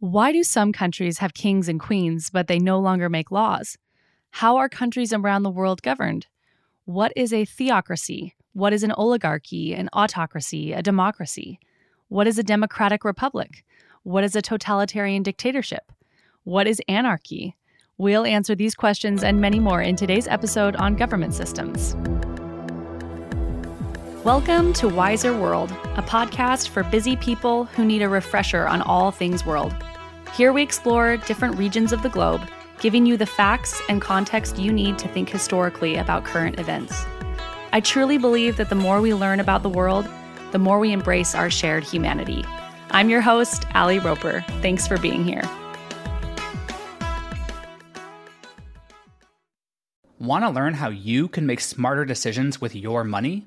Why do some countries have kings and queens, but they no longer make laws? How are countries around the world governed? What is a theocracy? What is an oligarchy, an autocracy, a democracy? What is a democratic republic? What is a totalitarian dictatorship? What is anarchy? We'll answer these questions and many more in today's episode on government systems. Welcome to Wiser World, a podcast for busy people who need a refresher on all things world. Here we explore different regions of the globe, giving you the facts and context you need to think historically about current events. I truly believe that the more we learn about the world, the more we embrace our shared humanity. I'm your host, Ali Roper. Thanks for being here. Want to learn how you can make smarter decisions with your money?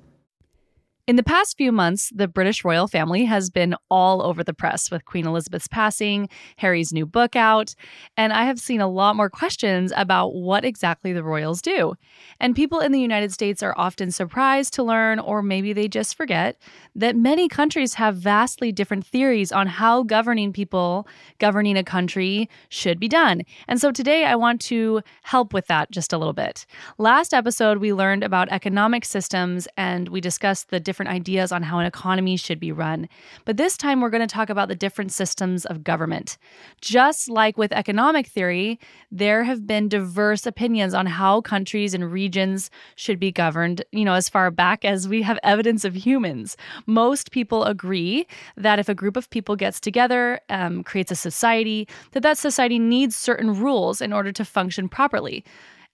In the past few months, the British royal family has been all over the press with Queen Elizabeth's passing, Harry's new book out, and I have seen a lot more questions about what exactly the royals do. And people in the United States are often surprised to learn, or maybe they just forget, that many countries have vastly different theories on how governing people, governing a country, should be done. And so today I want to help with that just a little bit. Last episode, we learned about economic systems and we discussed the different ideas on how an economy should be run. But this time, we're going to talk about the different systems of government. Just like with economic theory, there have been diverse opinions on how countries and regions should be governed, you know, as far back as we have evidence of humans. Most people agree that if a group of people gets together, um, creates a society, that that society needs certain rules in order to function properly.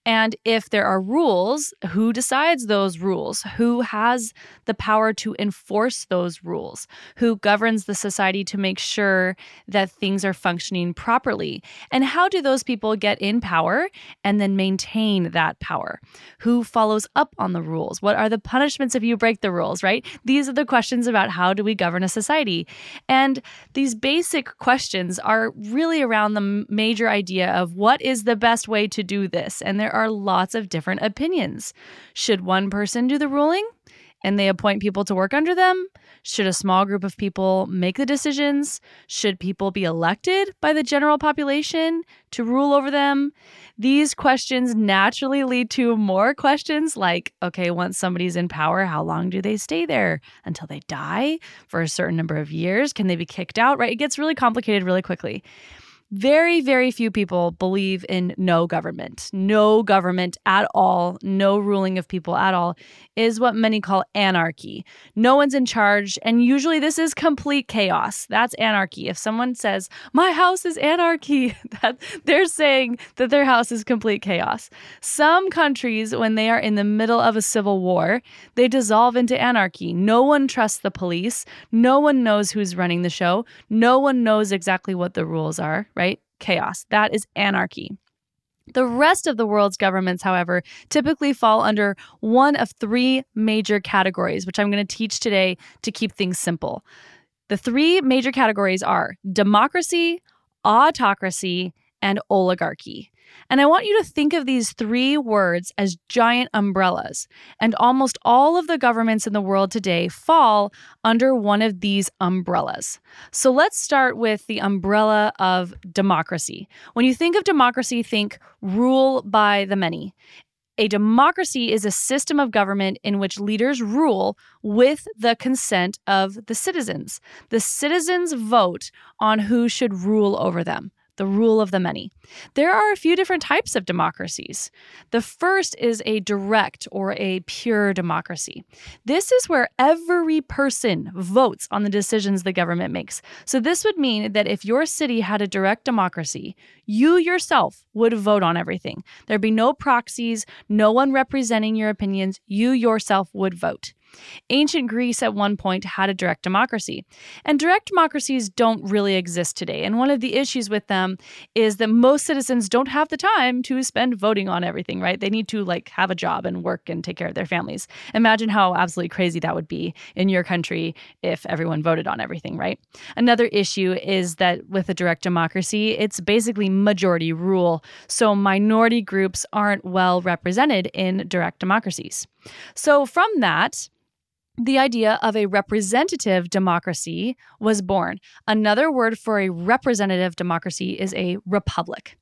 And if there are rules, who decides those rules? Who has the power to enforce those rules? Who governs the society to make sure that things are functioning properly? And how do those people get in power and then maintain that power? Who follows up on the rules? What are the punishments if you break the rules, right? These are the questions about how do we govern a society. And these basic questions are really around the major idea of what is the best way to do this? And there are lots of different opinions. Should one person do the ruling and they appoint people to work under them? Should a small group of people make the decisions? Should people be elected by the general population to rule over them? These questions naturally lead to more questions like okay, once somebody's in power, how long do they stay there? Until they die? For a certain number of years? Can they be kicked out? Right? It gets really complicated really quickly. Very, very few people believe in no government. No government at all, no ruling of people at all is what many call anarchy. No one's in charge, and usually this is complete chaos. That's anarchy. If someone says, My house is anarchy, that they're saying that their house is complete chaos. Some countries, when they are in the middle of a civil war, they dissolve into anarchy. No one trusts the police. No one knows who's running the show. No one knows exactly what the rules are? Chaos. That is anarchy. The rest of the world's governments, however, typically fall under one of three major categories, which I'm going to teach today to keep things simple. The three major categories are democracy, autocracy, and oligarchy. And I want you to think of these three words as giant umbrellas. And almost all of the governments in the world today fall under one of these umbrellas. So let's start with the umbrella of democracy. When you think of democracy, think rule by the many. A democracy is a system of government in which leaders rule with the consent of the citizens. The citizens vote on who should rule over them the rule of the many. There are a few different types of democracies. The first is a direct or a pure democracy. This is where every person votes on the decisions the government makes. So, this would mean that if your city had a direct democracy, you yourself would vote on everything. There'd be no proxies, no one representing your opinions. You yourself would vote. Ancient Greece at one point had a direct democracy. And direct democracies don't really exist today. And one of the issues with them is that most citizens don't have the time to spend voting on everything, right? They need to like have a job and work and take care of their families. Imagine how absolutely crazy that would be in your country if everyone voted on everything, right? Another issue is that with a direct democracy, it's basically majority rule. So minority groups aren't well represented in direct democracies. So from that, the idea of a representative democracy was born. Another word for a representative democracy is a republic.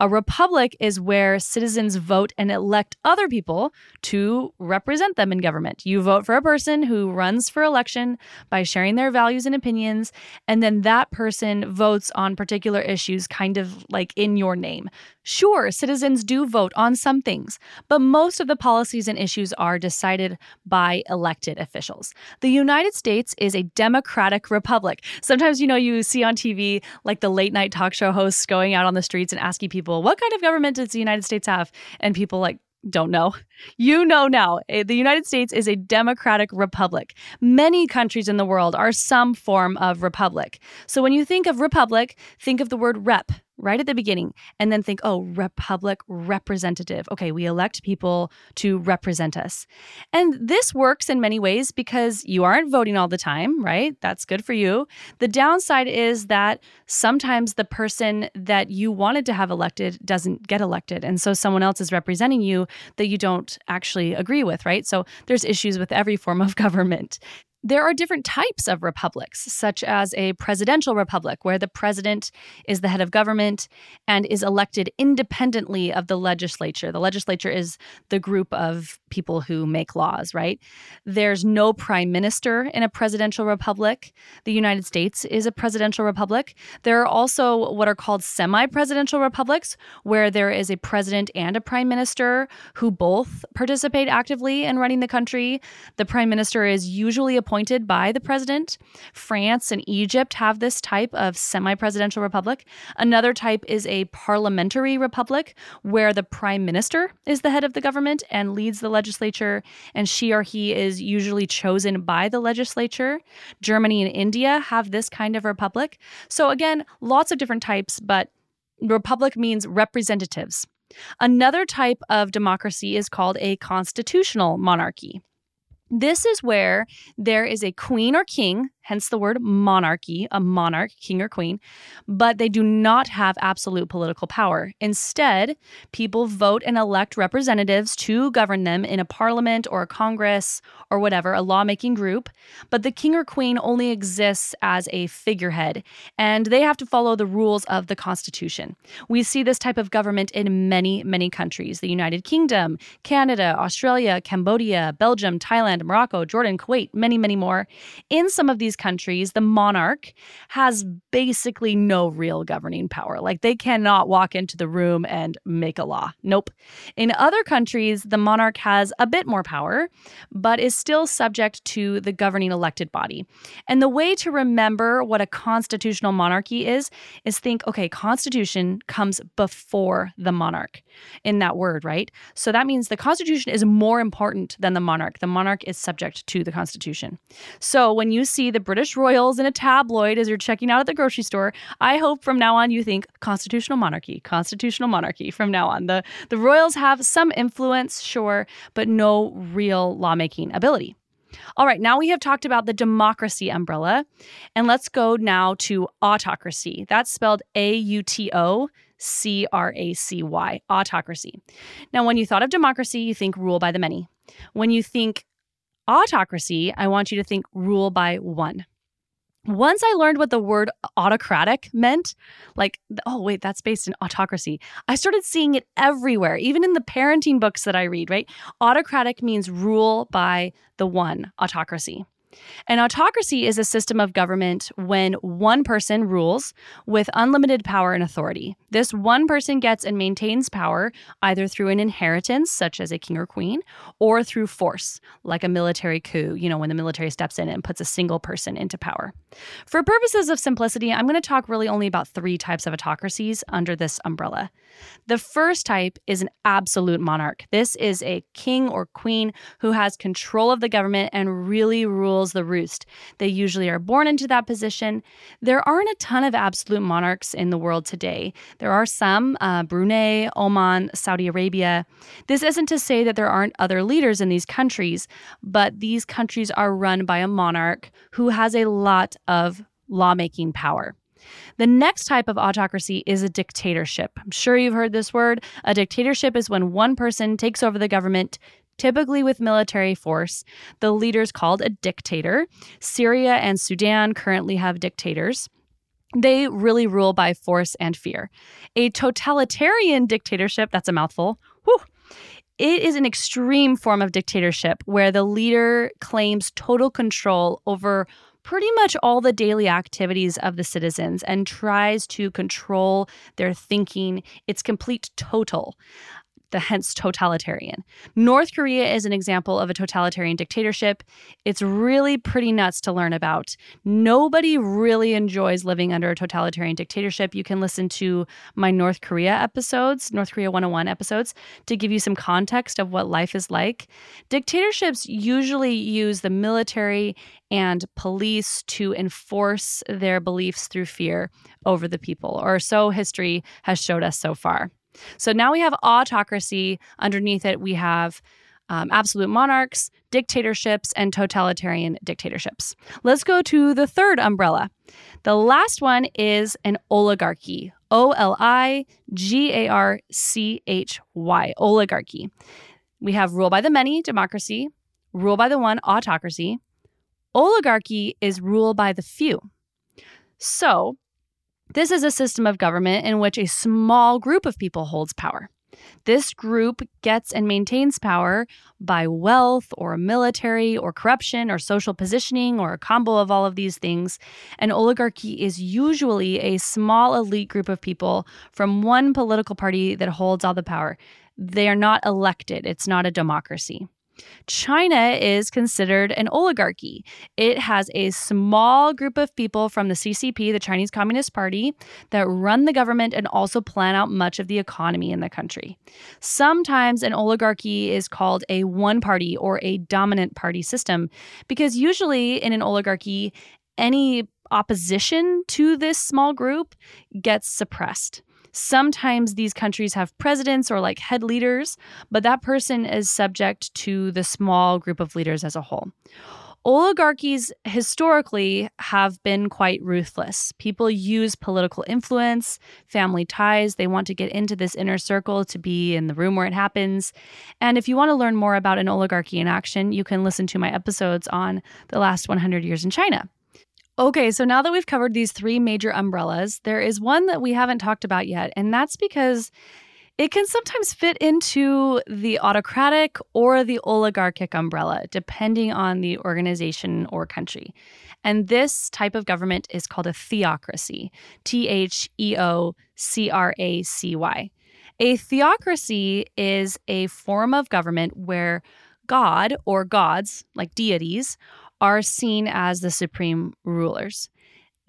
A republic is where citizens vote and elect other people to represent them in government. You vote for a person who runs for election by sharing their values and opinions, and then that person votes on particular issues, kind of like in your name. Sure, citizens do vote on some things, but most of the policies and issues are decided by elected officials. The United States is a democratic republic. Sometimes, you know, you see on TV like the late night talk show hosts going out on the streets and asking people, what kind of government does the United States have? And people like, don't know. You know now. Eh, the United States is a democratic republic. Many countries in the world are some form of republic. So when you think of republic, think of the word rep right at the beginning and then think, oh, republic representative. Okay, we elect people to represent us. And this works in many ways because you aren't voting all the time, right? That's good for you. The downside is that sometimes the person that you wanted to have elected doesn't get elected. And so someone else is representing you that you don't actually agree with, right? So there's issues with every form of government. There are different types of republics, such as a presidential republic, where the president is the head of government and is elected independently of the legislature. The legislature is the group of people who make laws, right? There's no prime minister in a presidential republic. The United States is a presidential republic. There are also what are called semi presidential republics, where there is a president and a prime minister who both participate actively in running the country. The prime minister is usually appointed appointed by the president. France and Egypt have this type of semi presidential republic. Another type is a parliamentary republic where the prime minister is the head of the government and leads the legislature, and she or he is usually chosen by the legislature. Germany and India have this kind of republic. So, again, lots of different types, but republic means representatives. Another type of democracy is called a constitutional monarchy. This is where there is a queen or king hence the word monarchy, a monarch, king or queen, but they do not have absolute political power. Instead, people vote and elect representatives to govern them in a parliament or a congress or whatever, a lawmaking group, but the king or queen only exists as a figurehead, and they have to follow the rules of the Constitution. We see this type of government in many, many countries the United Kingdom, Canada, Australia, Cambodia, Belgium, Thailand, Morocco, Jordan, Kuwait, many, many more. In some of these these countries, the monarch has basically no real governing power. Like they cannot walk into the room and make a law. Nope. In other countries, the monarch has a bit more power, but is still subject to the governing elected body. And the way to remember what a constitutional monarchy is is think, okay, constitution comes before the monarch in that word, right? So that means the constitution is more important than the monarch. The monarch is subject to the constitution. So when you see the British royals in a tabloid as you're checking out at the grocery store. I hope from now on you think constitutional monarchy, constitutional monarchy from now on. The, the royals have some influence, sure, but no real lawmaking ability. All right, now we have talked about the democracy umbrella, and let's go now to autocracy. That's spelled A U T O C R A C Y, autocracy. Now, when you thought of democracy, you think rule by the many. When you think autocracy, I want you to think rule by one. Once I learned what the word autocratic meant, like, oh, wait, that's based in autocracy, I started seeing it everywhere, even in the parenting books that I read, right? Autocratic means rule by the one, autocracy. An autocracy is a system of government when one person rules with unlimited power and authority. This one person gets and maintains power either through an inheritance, such as a king or queen, or through force, like a military coup, you know, when the military steps in and puts a single person into power. For purposes of simplicity, I'm going to talk really only about three types of autocracies under this umbrella. The first type is an absolute monarch. This is a king or queen who has control of the government and really rules the roost. They usually are born into that position. There aren't a ton of absolute monarchs in the world today. There are some uh, Brunei, Oman, Saudi Arabia. This isn't to say that there aren't other leaders in these countries, but these countries are run by a monarch who has a lot of lawmaking power. The next type of autocracy is a dictatorship. I'm sure you've heard this word. A dictatorship is when one person takes over the government, typically with military force. The leader is called a dictator. Syria and Sudan currently have dictators. They really rule by force and fear. A totalitarian dictatorship, that's a mouthful, whew, it is an extreme form of dictatorship where the leader claims total control over pretty much all the daily activities of the citizens and tries to control their thinking. It's complete total the hence totalitarian. North Korea is an example of a totalitarian dictatorship. It's really pretty nuts to learn about. Nobody really enjoys living under a totalitarian dictatorship. You can listen to my North Korea episodes, North Korea 101 episodes, to give you some context of what life is like. Dictatorships usually use the military and police to enforce their beliefs through fear over the people, or so history has showed us so far. So now we have autocracy. Underneath it, we have um, absolute monarchs, dictatorships, and totalitarian dictatorships. Let's go to the third umbrella. The last one is an oligarchy. O L I G A R C H Y, oligarchy. We have rule by the many, democracy, rule by the one, autocracy. Oligarchy is rule by the few. So, this is a system of government in which a small group of people holds power. This group gets and maintains power by wealth or military or corruption or social positioning or a combo of all of these things. An oligarchy is usually a small elite group of people from one political party that holds all the power. They are not elected, it's not a democracy. China is considered an oligarchy. It has a small group of people from the CCP, the Chinese Communist Party, that run the government and also plan out much of the economy in the country. Sometimes an oligarchy is called a one party or a dominant party system because usually in an oligarchy, any opposition to this small group gets suppressed. Sometimes these countries have presidents or like head leaders, but that person is subject to the small group of leaders as a whole. Oligarchies historically have been quite ruthless. People use political influence, family ties. They want to get into this inner circle to be in the room where it happens. And if you want to learn more about an oligarchy in action, you can listen to my episodes on the last 100 years in China. Okay, so now that we've covered these three major umbrellas, there is one that we haven't talked about yet, and that's because it can sometimes fit into the autocratic or the oligarchic umbrella, depending on the organization or country. And this type of government is called a theocracy T H E O C R A C Y. A theocracy is a form of government where God or gods, like deities, are seen as the supreme rulers.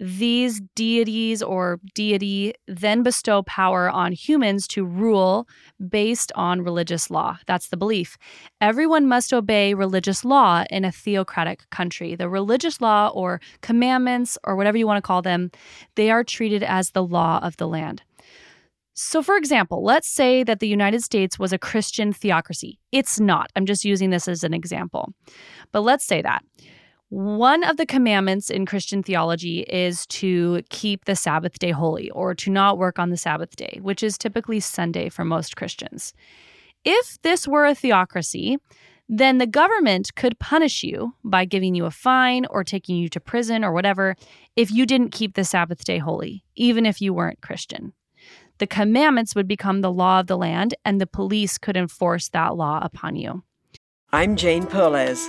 These deities or deity then bestow power on humans to rule based on religious law. That's the belief. Everyone must obey religious law in a theocratic country. The religious law or commandments or whatever you want to call them, they are treated as the law of the land. So, for example, let's say that the United States was a Christian theocracy. It's not. I'm just using this as an example. But let's say that. One of the commandments in Christian theology is to keep the Sabbath day holy or to not work on the Sabbath day, which is typically Sunday for most Christians. If this were a theocracy, then the government could punish you by giving you a fine or taking you to prison or whatever if you didn't keep the Sabbath day holy, even if you weren't Christian. The commandments would become the law of the land, and the police could enforce that law upon you. I'm Jane Perlez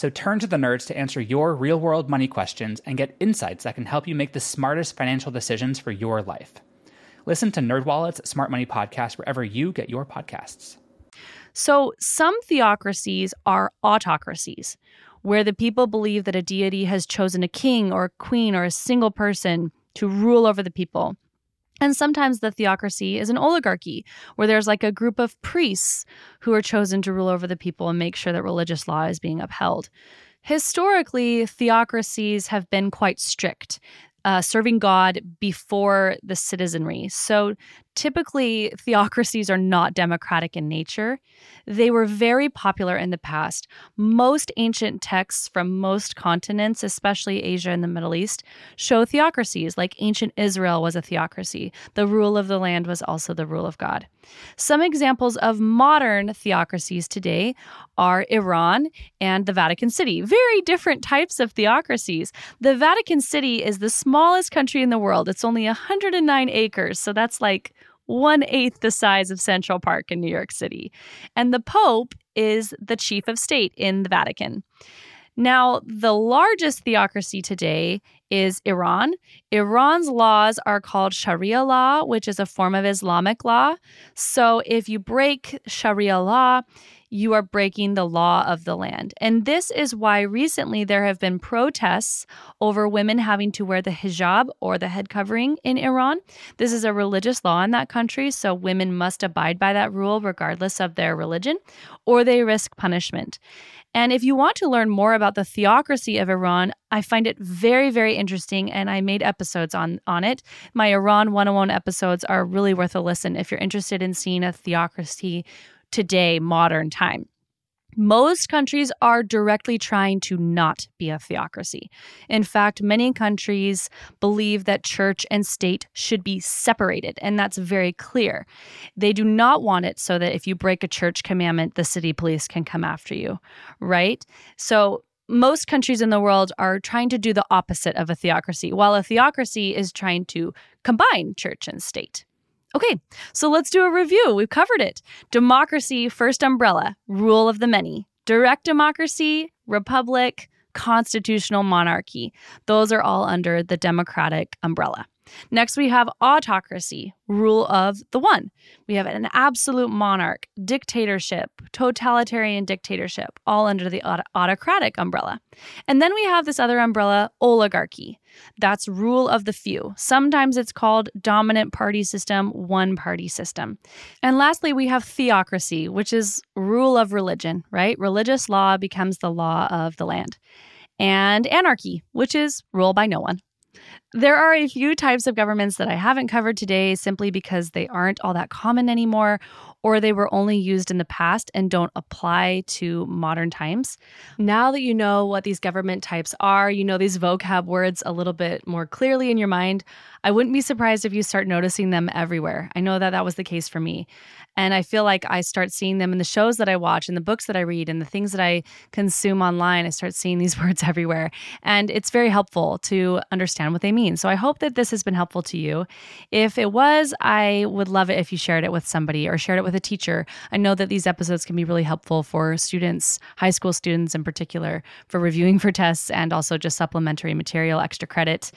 So turn to the nerds to answer your real world money questions and get insights that can help you make the smartest financial decisions for your life. Listen to NerdWallet's Smart Money Podcast wherever you get your podcasts. So, some theocracies are autocracies, where the people believe that a deity has chosen a king or a queen or a single person to rule over the people. And sometimes the theocracy is an oligarchy where there's like a group of priests who are chosen to rule over the people and make sure that religious law is being upheld. Historically, theocracies have been quite strict uh, serving God before the citizenry. So typically, theocracies are not democratic in nature. They were very popular in the past. Most ancient texts from most continents, especially Asia and the Middle East, show theocracies, like ancient Israel was a theocracy. The rule of the land was also the rule of God. Some examples of modern theocracies today are Iran and the Vatican City. Very different types of theocracies. The Vatican City is the smallest country in the world. It's only 109 acres, so that's like one eighth the size of Central Park in New York City. And the Pope is the chief of state in the Vatican. Now, the largest theocracy today is Iran. Iran's laws are called Sharia law, which is a form of Islamic law. So if you break Sharia law, you are breaking the law of the land. And this is why recently there have been protests over women having to wear the hijab or the head covering in Iran. This is a religious law in that country, so women must abide by that rule regardless of their religion, or they risk punishment. And if you want to learn more about the theocracy of Iran, I find it very, very interesting, and I made episodes on, on it. My Iran 101 episodes are really worth a listen if you're interested in seeing a theocracy today, modern time. Most countries are directly trying to not be a theocracy. In fact, many countries believe that church and state should be separated, and that's very clear. They do not want it so that if you break a church commandment, the city police can come after you, right? So, most countries in the world are trying to do the opposite of a theocracy, while a theocracy is trying to combine church and state. Okay, so let's do a review. We've covered it. Democracy, first umbrella, rule of the many. Direct democracy, republic, constitutional monarchy. Those are all under the democratic umbrella. Next, we have autocracy, rule of the one. We have an absolute monarch, dictatorship, totalitarian dictatorship, all under the aut- autocratic umbrella. And then we have this other umbrella, oligarchy. That's rule of the few. Sometimes it's called dominant party system, one party system. And lastly, we have theocracy, which is rule of religion, right? Religious law becomes the law of the land. And anarchy, which is rule by no one. There are a few types of governments that I haven't covered today simply because they aren't all that common anymore, or they were only used in the past and don't apply to modern times. Now that you know what these government types are, you know these vocab words a little bit more clearly in your mind, I wouldn't be surprised if you start noticing them everywhere. I know that that was the case for me. And I feel like I start seeing them in the shows that I watch, in the books that I read, and the things that I consume online. I start seeing these words everywhere. And it's very helpful to understand what they mean. So I hope that this has been helpful to you. If it was, I would love it if you shared it with somebody or shared it with a teacher. I know that these episodes can be really helpful for students, high school students in particular, for reviewing for tests and also just supplementary material, extra credit.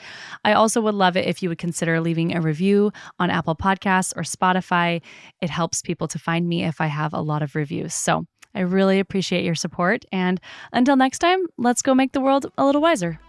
I also would love it if you would consider leaving a review on Apple Podcasts or Spotify. It helps people to find me if I have a lot of reviews. So I really appreciate your support. And until next time, let's go make the world a little wiser.